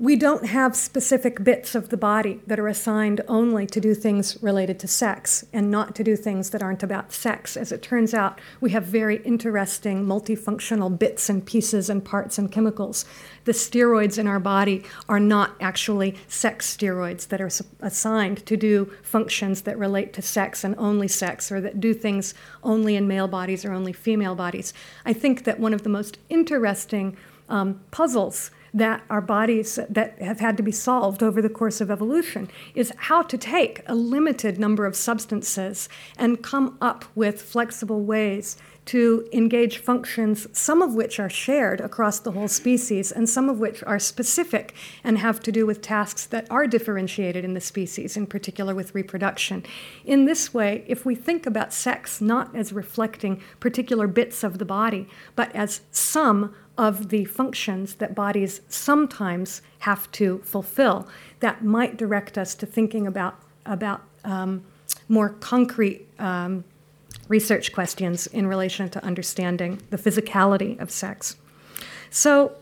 S2: we don't have specific bits of the body that are assigned only to do things related to sex and not to do things that aren't about sex. As it turns out, we have very interesting multifunctional bits and pieces and parts and chemicals. The steroids in our body are not actually sex steroids that are assigned to do functions that relate to sex and only sex or that do things only in male bodies or only female bodies. I think that one of the most interesting um, puzzles that our bodies that have had to be solved over the course of evolution is how to take a limited number of substances and come up with flexible ways to engage functions, some of which are shared across the whole species, and some of which are specific and have to do with tasks that are differentiated in the species, in particular with reproduction. In this way, if we think about sex not as reflecting particular bits of the body, but as some of the functions that bodies sometimes have to fulfill that might direct us to thinking about, about um, more concrete um, research questions in relation to understanding the physicality of sex. So,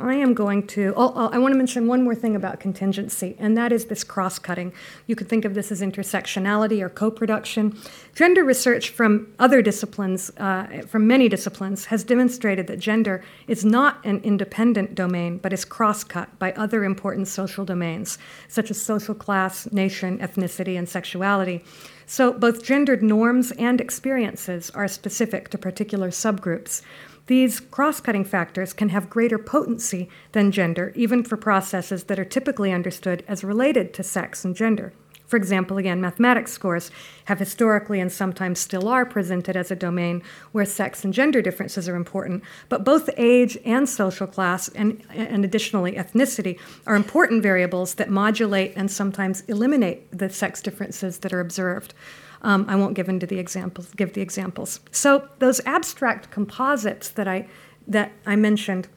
S2: I am going to, oh, oh, I want to mention one more thing about contingency, and that is this cross cutting. You could think of this as intersectionality or co production. Gender research from other disciplines, uh, from many disciplines, has demonstrated that gender is not an independent domain, but is cross cut by other important social domains, such as social class, nation, ethnicity, and sexuality. So both gendered norms and experiences are specific to particular subgroups. These cross cutting factors can have greater potency than gender, even for processes that are typically understood as related to sex and gender. For example, again, mathematics scores have historically and sometimes still are presented as a domain where sex and gender differences are important, but both age and social class, and, and additionally ethnicity, are important variables that modulate and sometimes eliminate the sex differences that are observed. Um, I won't give into the examples. Give the examples. So those abstract composites that I that I mentioned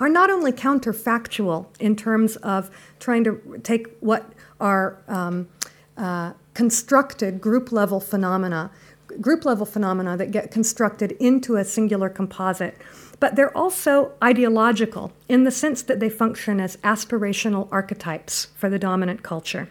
S2: are not only counterfactual in terms of trying to take what are um, uh, constructed group level phenomena, group level phenomena that get constructed into a singular composite, but they're also ideological in the sense that they function as aspirational archetypes for the dominant culture.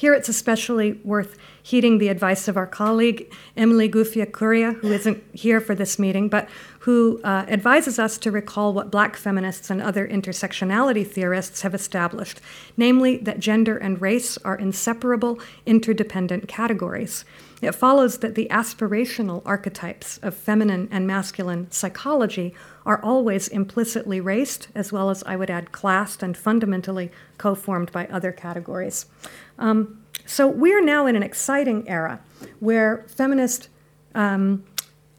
S2: Here it's especially worth heeding the advice of our colleague, Emily Ngubia Kuria, who isn't here for this meeting, but who uh, advises us to recall what black feminists and other intersectionality theorists have established, namely that gender and race are inseparable, interdependent categories. It follows that the aspirational archetypes of feminine and masculine psychology are always implicitly raced, as well as, I would add, classed and fundamentally co formed by other categories. Um, so we're now in an exciting era where feminist um,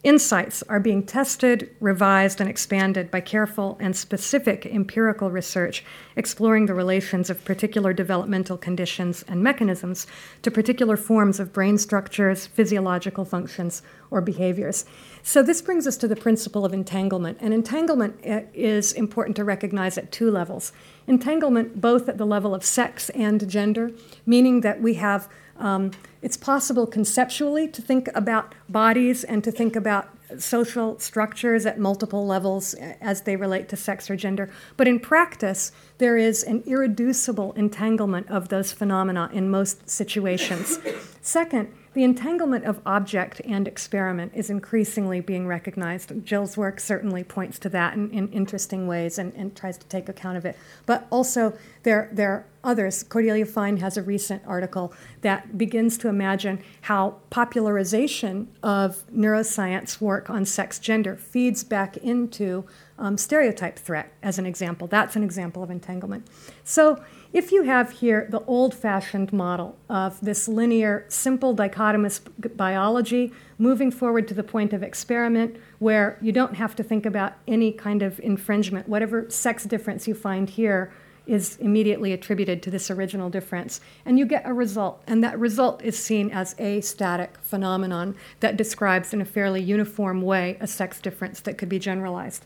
S2: insights are being tested, revised, and expanded by careful and specific empirical research exploring the relations of particular developmental conditions and mechanisms to particular forms of brain structures, physiological functions, or behaviors. So, this brings us to the principle of entanglement. And entanglement eh, is important to recognize at two levels entanglement both at the level of sex and gender, meaning that we have um, it's possible conceptually to think about bodies and to think about social structures at multiple levels as they relate to sex or gender. But in practice, there is an irreducible entanglement of those phenomena in most situations. Second, the entanglement of object and experiment is increasingly being recognized. Jill's work certainly points to that in, in interesting ways and, and, tries to take account of it. But also, there, there others. Cordelia Fine has a recent article that begins to imagine how popularization of neuroscience work on sex gender feeds back into um, stereotype threat, as an example. That's an example of entanglement. So, if you have here the old fashioned model of this linear, simple dichotomous biology moving forward to the point of experiment where you don't have to think about any kind of infringement, whatever sex difference you find here is immediately attributed to this original difference. And you get a result. And that result is seen as a static phenomenon that describes in a fairly uniform way a sex difference that could be generalized.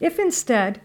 S2: If instead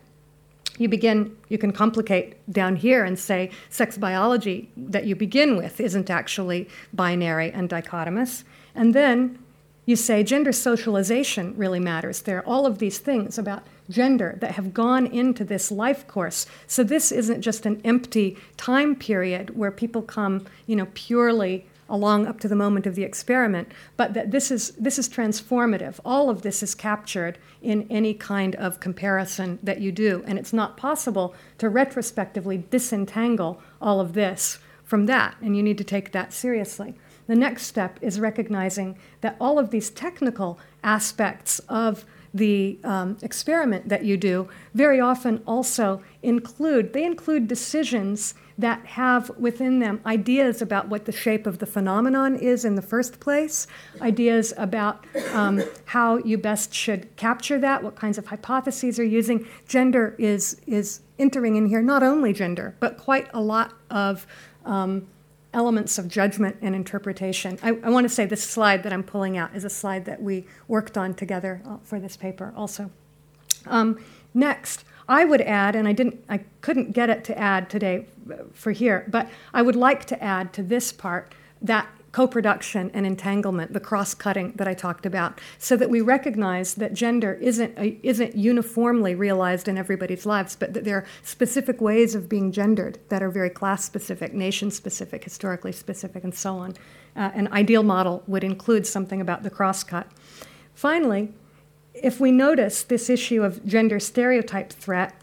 S2: you begin, you can complicate down here and say sex biology that you begin with isn't actually binary and dichotomous. And then you say gender socialization really matters. There are all of these things about gender that have gone into this life course. So this isn't just an empty time period where people come, you know, purely along up to the moment of the experiment, but that this is this is transformative. All of this is captured in any kind of comparison that you do, and it's not possible to retrospectively disentangle all of this from that, and you need to take that seriously. The next step is recognizing that all of these technical aspects of the um, experiment that you do very often also include they include decisions that have within them ideas about what the shape of the phenomenon is in the first place, ideas about um, how you best should capture that, what kinds of hypotheses are using. Gender is is entering in here, not only gender, but quite a lot of um, elements of judgment and interpretation. I, I want to say this slide that I'm pulling out is a slide that we worked on together uh, for this paper also. Um, next, I would add, and I didn't, I couldn't get it to add today for here, but I would like to add to this part that co-production and entanglement, the cross-cutting that I talked about, so that we recognize that gender isn't isn't uniformly realized in everybody's lives, but that there are specific ways of being gendered that are very class-specific, nation-specific, historically specific, and so on. Uh, an ideal model would include something about the cross-cut. Finally, if we notice this issue of gender stereotype threat,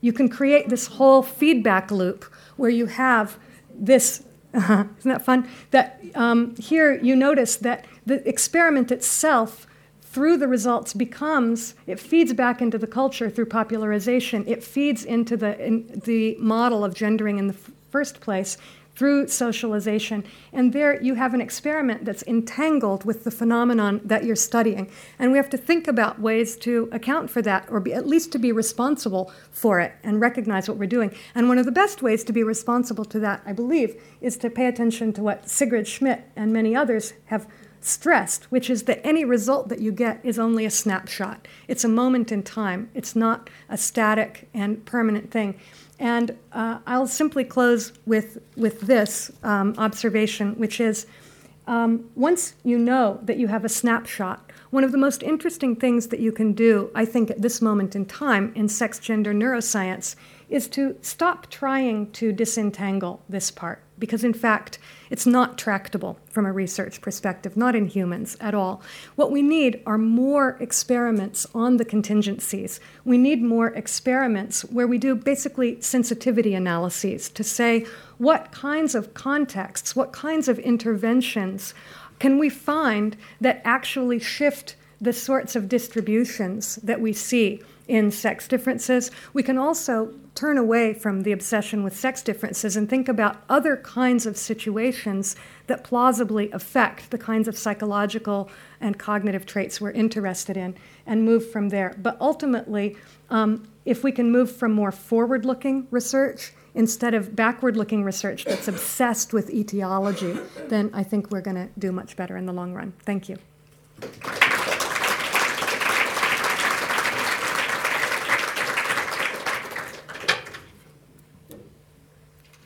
S2: you can create this whole feedback loop where you have this uh-huh. Isn't that fun? That um, here you notice that the experiment itself, through the results, becomes it feeds back into the culture through popularization. It feeds into the in the model of gendering in the f- first place, through socialization. And there you have an experiment that's entangled with the phenomenon that you're studying. And we have to think about ways to account for that, or be, at least to be responsible for it and recognize what we're doing. And one of the best ways to be responsible to that, I believe, is to pay attention to what Sigrid Schmitz and many others have stressed, which is that any result that you get is only a snapshot. It's a moment in time, it's not a static and permanent thing. And uh, I'll simply close with, with this um, observation, which is um, once you know that you have a snapshot, one of the most interesting things that you can do, I think, at this moment in time in sex gender neuroscience is to stop trying to disentangle this part because, in fact, it's not tractable from a research perspective, not in humans at all. What we need are more experiments on the contingencies. We need more experiments where we do basically sensitivity analyses to say what kinds of contexts, what kinds of interventions can we find that actually shift the sorts of distributions that we see in sex differences. We can also turn away from the obsession with sex differences and think about other kinds of situations that plausibly affect the kinds of psychological and cognitive traits we're interested in and move from there. But ultimately, um, if we can move from more forward looking research instead of backward looking research that's obsessed with etiology, then I think we're going to do much better in the long run. Thank you.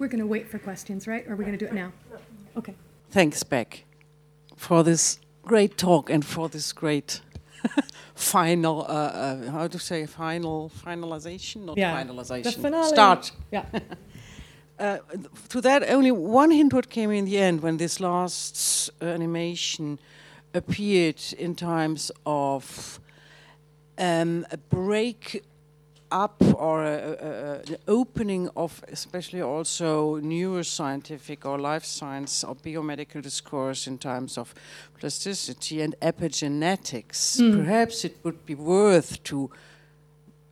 S2: We're going to wait for questions, right? Or are we going to do it now? Okay.
S3: Thanks, Beck, for this great talk and for this great final, uh, uh, how to say, final finalization, not
S2: yeah.
S3: finalization.
S2: The finale.
S3: Start.
S2: Yeah.
S3: uh, to that, only one hint what came in the end when this last uh, animation appeared in times of um, a break up or an opening of especially also neuroscientific or life science or biomedical discourse in terms of plasticity and epigenetics. Mm. Perhaps it would be worth to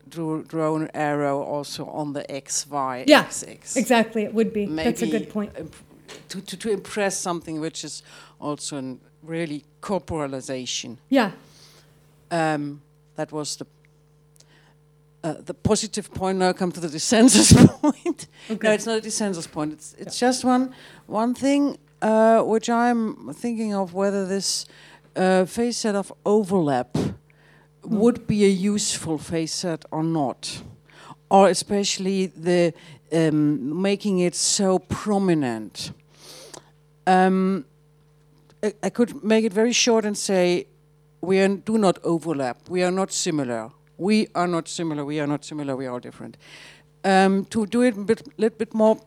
S3: draw an arrow also on the XY
S2: yeah, axis. Exactly, it would be. Maybe That's a good point.
S3: To, to, to impress something which is also really corporalization.
S2: Yeah.
S3: Um, that was the uh, the positive point. Now come to the dissensus point. Okay. No, it's not a dissensus point. It's it's yeah. just one one thing uh, which I'm thinking of whether this uh, phase set of overlap mm. would be a useful phase set or not, or especially the um, making it so prominent. Um, I, I could make it very short and say we are, do not overlap. We are not similar. We are not similar. We are not similar. We are different. Um, to do it a bit, little bit more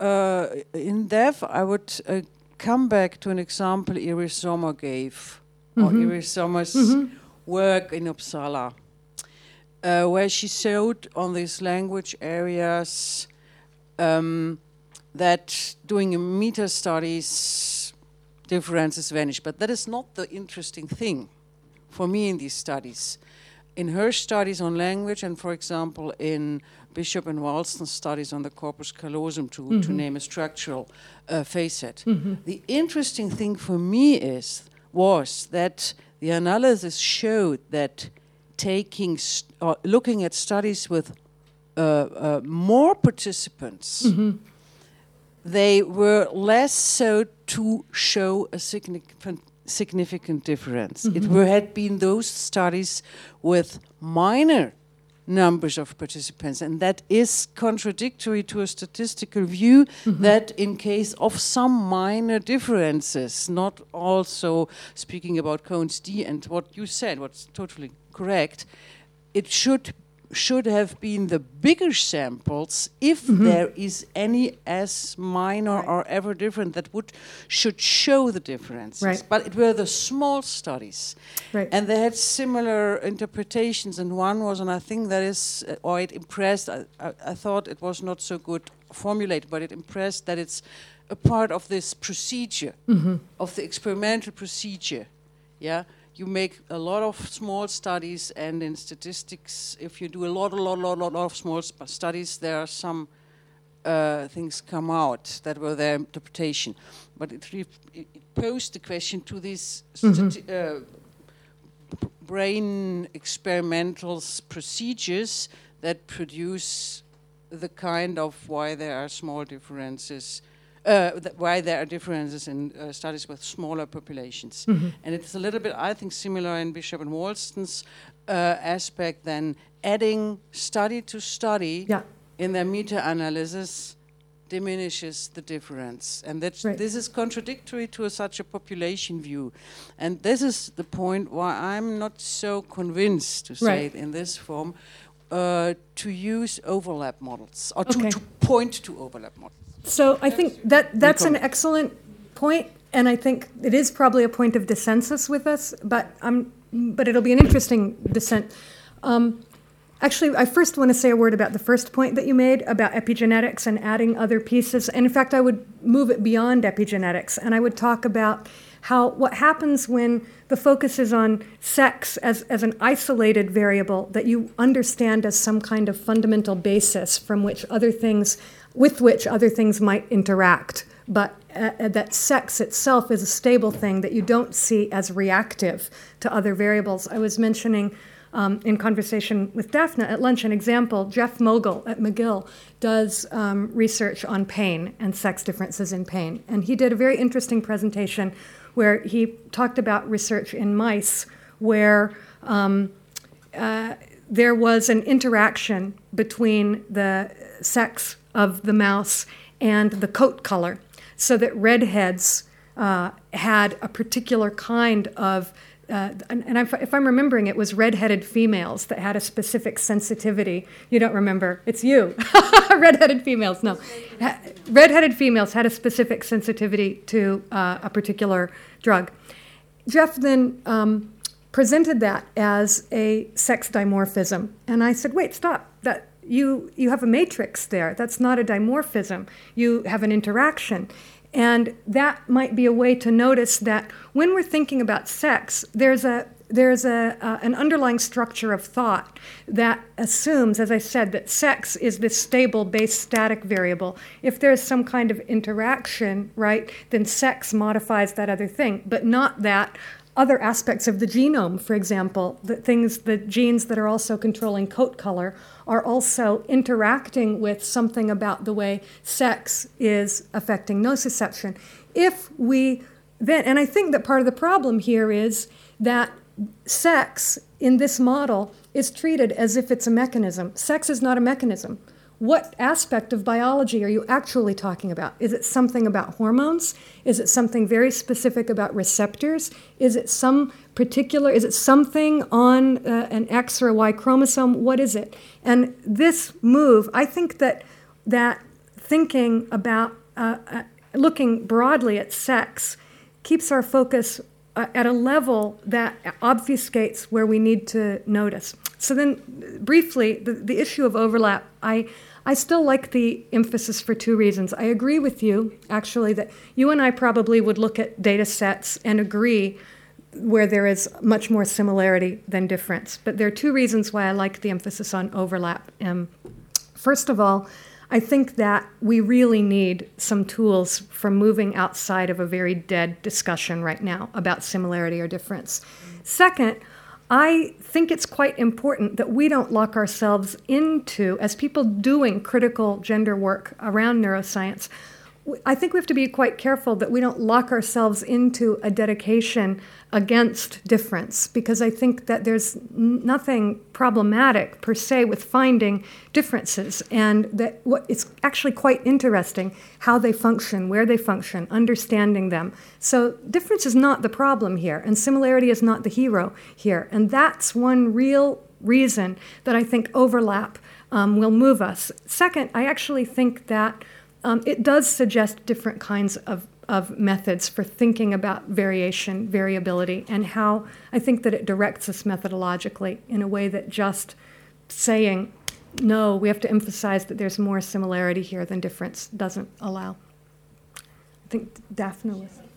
S3: uh, in depth, I would uh, come back to an example Iris Sommer gave, mm -hmm. or mm-hmm. Iris Sommer's mm -hmm. work in Uppsala, uh, where she showed on these language areas um, that doing meta studies, differences vanish. But that is not the interesting thing for me in these studies. In her studies on language, and for example, in Bishop and Wahlsten's studies on the corpus callosum, to, mm-hmm. to name a structural uh, facet. Mm-hmm. The interesting thing for me is was that the analysis showed that taking st- looking at studies with uh, uh more participants. Mm-hmm. They were less so to show a significant significant difference. It mm-hmm. were, had been those studies with minor numbers of participants. And that is contradictory to a statistical view mm-hmm. that, in case of some minor differences, not also speaking about Cohen's D and what you said, what's totally correct, it should should have been the bigger samples if mm-hmm. there is any as minor right. or ever different that would should show the differences right. but it were the small studies right. and they had similar interpretations and one was and i think that is uh, or it impressed I, I, I thought it was not so good formulated but it impressed that it's a part of this procedure mm-hmm. of the experimental procedure yeah you make a lot of small studies, and in statistics, if you do a lot, a lot, a lot, lot of small studies, there are some uh, things come out that were their interpretation. But it, it posed the question to these mm-hmm. uh, brain experimental procedures that produce the kind of why there are small differences uh, why there are differences in uh, studies with smaller populations. Mm-hmm. And it's a little bit, I think, similar in Bishop and Wahlsten's uh, aspect than adding study to study yeah. in their meta analysis diminishes the difference. And that right. this is contradictory to a, such a population view. And this is the point why I'm not so convinced, to say right. it in this form, uh, to use overlap models or okay. to, to point to overlap models.
S2: So I think that that's an excellent point, and I think it is probably a point of dissensus with us. But I'm, but it'll be an interesting dissent. Um, actually, I first want to say a word about the first point that you made about epigenetics and adding other pieces. And in fact, I would move it beyond epigenetics, and I would talk about how what happens when the focus is on sex as, as an isolated variable that you understand as some kind of fundamental basis from which other things with which other things might interact, but uh, uh, that sex itself is a stable thing that you don't see as reactive to other variables. I was mentioning um, in conversation with Daphna at lunch an example. Jeff Mogil at McGill does um, research on pain and sex differences in pain. And he did a very interesting presentation where he talked about research in mice where um, uh, there was an interaction between the sex of the mouse and the coat color, so that redheads uh, had a particular kind of uh, and, and if I'm remembering, it was redheaded females that had a specific sensitivity. You don't remember? It's you. redheaded females. No, redheaded females had a specific sensitivity to uh, a particular drug. Jeff then um, presented that as a sex dimorphism, and I said, "Wait, stop! You, you have a matrix there. That's not a dimorphism. You have an interaction. And that might be a way to notice that when we're thinking about sex, there's a there's a, uh, an underlying structure of thought that assumes, as I said, that sex is this stable, base, static variable. If there's some kind of interaction, right, then sex modifies that other thing, but not that other aspects of the genome, for example, the things, the genes that are also controlling coat color are also interacting with something about the way sex is affecting nociception. If we then, and I think that part of the problem here is that sex in this model is treated as if it's a mechanism. Sex is not a mechanism. What aspect of biology are you actually talking about? Is it something about hormones? Is it something very specific about receptors? Is it some particular, is it something on uh, an X or a Y chromosome? What is it? And this move, I think that, that thinking about uh, uh, looking broadly at sex keeps our focus uh, at a level that obfuscates where we need to notice. So then, briefly, the, the issue of overlap, I, I still like the emphasis for two reasons. I agree with you, actually, that you and I probably would look at data sets and agree where there is much more similarity than difference. But there are two reasons why I like the emphasis on overlap. Um, first of all, I think that we really need some tools for moving outside of a very dead discussion right now about similarity or difference. Second, I think it's quite important that we don't lock ourselves into, as people doing critical gender work around neuroscience, I think we have to be quite careful that we don't lock ourselves into a dedication against difference because I think that there's nothing problematic per se with finding differences and that what it's actually quite interesting how they function, where they function, understanding them. So difference is not the problem here and similarity is not the hero here. And that's one real reason that I think overlap um, will move us. Second, I actually think that um, it does suggest different kinds of, of methods for thinking about variation, variability, and how I think that it directs us methodologically in a way that just saying, no, we have to emphasize that there's more similarity here than difference doesn't allow. I think Daphna was.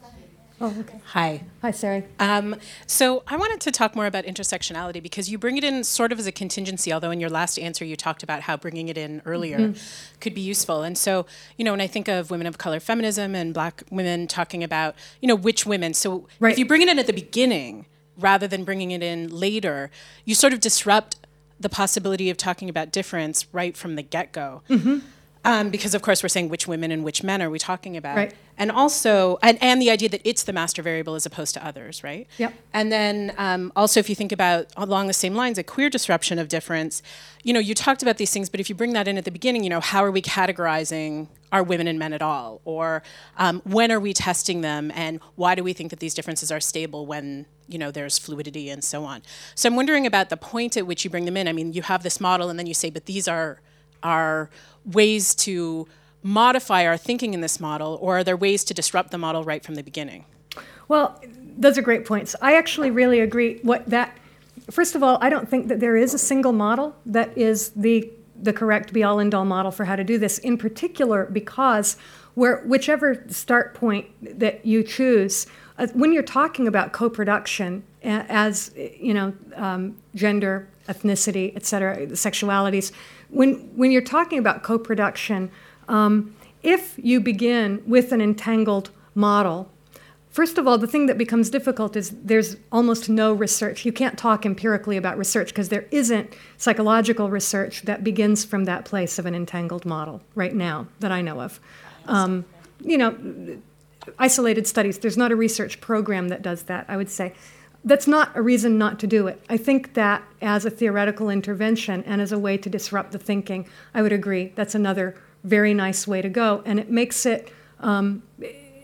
S2: Oh, okay.
S4: Hi.
S2: Hi, Sari.
S4: Um, so I wanted to talk more about intersectionality because you bring it in sort of as a contingency, although in your last answer you talked about how bringing it in earlier mm-hmm. could be useful. And so, you know, when I think of women of color feminism and black women talking about, you know, which women, so right. if you bring it in at the beginning rather than bringing it in later, you sort of disrupt the possibility of talking about difference right from the get go. Mm-hmm. Um, because of course we're saying which women and which men are we talking about.
S2: Right.
S4: and also and, and the idea that it's the master variable as opposed to others right?
S2: Yep.
S4: and then um, also if you think about along the same lines a queer disruption of difference you know you talked about these things but if you bring that in at the beginning you know how are we categorizing our women and men at all? Or um, when are we testing them? And why do we think that these differences are stable when you know there's fluidity and so on? So i'm wondering about the point at which you bring them in. I mean you have this model and then you say but these are are ways to modify our thinking in this model, or are there ways to disrupt the model right from the beginning?
S2: Well, those are great points. I actually really agree. What that first of all, I don't think that there is a single model that is the the correct be all end all model for how to do this. In particular, because where whichever start point that you choose, uh, when you're talking about co-production as you know, um, gender, ethnicity, et cetera, sexualities, when, when you're talking about co production, um, if you begin with an entangled model, First of all, the thing that becomes difficult is there's almost no research. You can't talk empirically about research because there isn't psychological research that begins from that place of an entangled model right now that I know of. Um, you know, isolated studies, there's not a research program that does that, I would say that's not a reason not to do it. I think that as a theoretical intervention and as a way to disrupt the thinking, I would agree. That's another very nice way to go. And it makes it, um,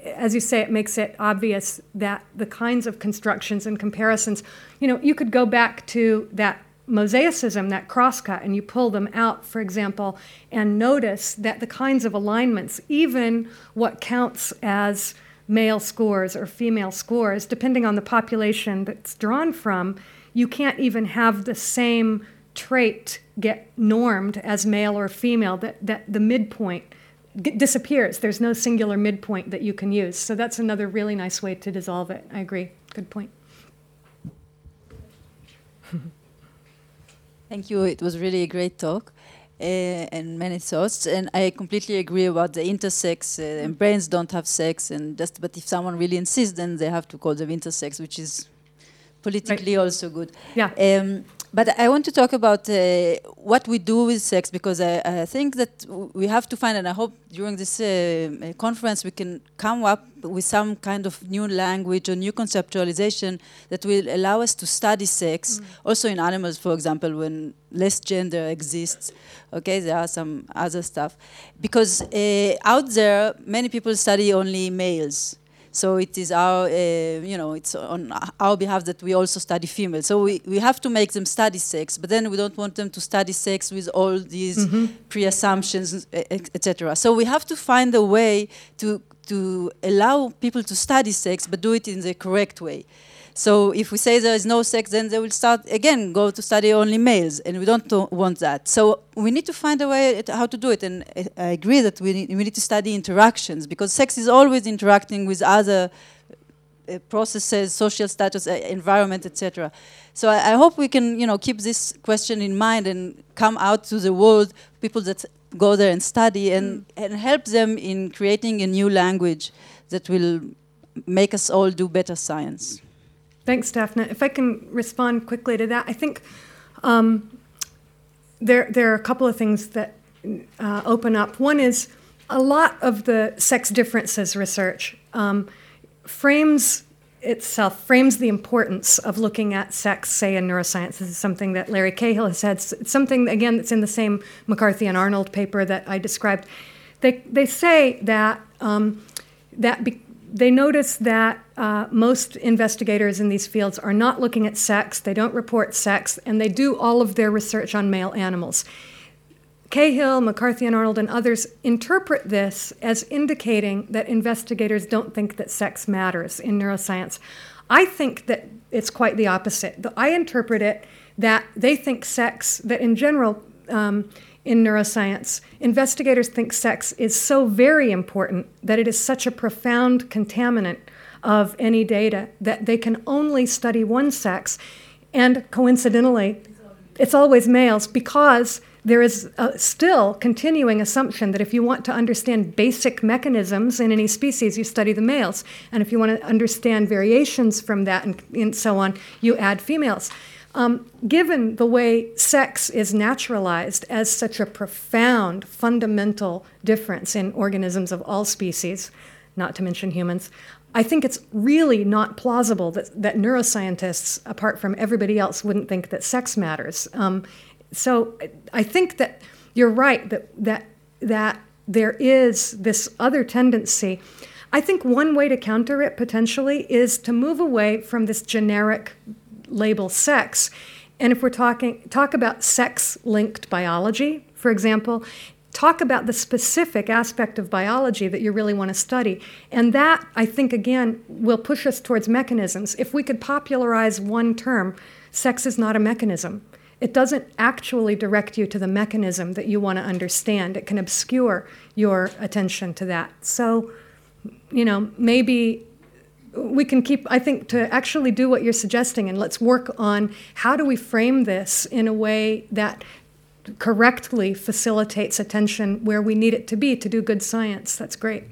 S2: as you say, it makes it obvious that the kinds of constructions and comparisons, you know, you could go back to that mosaicism, that crosscut, and you pull them out, for example, and notice that the kinds of alignments, even what counts as male scores or female scores, depending on the population that's drawn from, you can't even have the same trait get normed as male or female, that, that the midpoint disappears. There's no singular midpoint that you can use. So that's another really nice way to dissolve it. I agree. Good point.
S5: Thank you. It was really a great talk. Uh, and many thoughts. And I completely agree about the intersex. Uh, and brains don't have sex, and just but if someone really insists, then they have to call them intersex, which is politically right. also good.
S2: Yeah.
S5: Um, but I want to talk about uh, what we do with sex because I, I, think that we have to find, and I hope during this uh, conference we can come up with some kind of new language or new conceptualization that will allow us to study sex, mm. also in animals, for example, when less gender exists. Okay, there are some other stuff. Because uh, out there, many people study only males. So it is our, uh, you know, it's on our behalf that we also study females. So we, we have to make them study sex, but then we don't want them to study sex with all these mm -hmm. pre-assumptions, etc. So we have to find a way to to allow people to study sex, but do it in the correct way. So if we say there is no sex, then they will start again go to study only males, and we don't want that. So we need to find a way how to do it. And I agree that we need, we need to study interactions because sex is always interacting with other uh, processes, social status, uh, environment, etc. So I, I, hope we can, you know, keep this question in mind and come out to the world, people that go there and study, and, mm. and help them in creating a new language that will make us all do better science.
S2: Thanks, Daphna. If I can respond quickly to that, I think um, there, there are a couple of things that uh, open up. One is a lot of the sex differences research um, frames itself frames the importance of looking at sex, say, in neuroscience. This is something that Larry Cahill has said. It's something, again, that's in the same McCarthy and Arnold paper that I described. They, they say that, um, that be, they notice that uh, most investigators in these fields are not looking at sex, they don't report sex, and they do all of their research on male animals. Cahill, McCarthy and Arnold, and others interpret this as indicating that investigators don't think that sex matters in neuroscience. I think that it's quite the opposite. I interpret it that they think sex, that in general, um, in neuroscience. Investigators think sex is so very important that it is such a profound contaminant of any data that they can only study one sex. And coincidentally, it's always males because there is a still continuing assumption that if you want to understand basic mechanisms in any species, you study the males. And if you want to understand variations from that and, and so on, you add females. Um, given the way sex is naturalized as such a profound, fundamental difference in organisms of all species, not to mention humans, I think it's really not plausible that, that neuroscientists, apart from everybody else, wouldn't think that sex matters. Um, so I think that you're right that, that, that there is this other tendency. I think one way to counter it potentially is to move away from this generic label sex. And if we're talking talk about sex-linked biology, for example, talk about the specific aspect of biology that you really want to study. And that, I think, again, will push us towards mechanisms. If we could popularize one term, sex is not a mechanism. It doesn't actually direct you to the mechanism that you want to understand. It can obscure your attention to that. So, you know, maybe we can keep, I think, to actually do what you're suggesting, and let's work on how do we frame this in a way that correctly facilitates attention where we need it to be to do good science. That's great.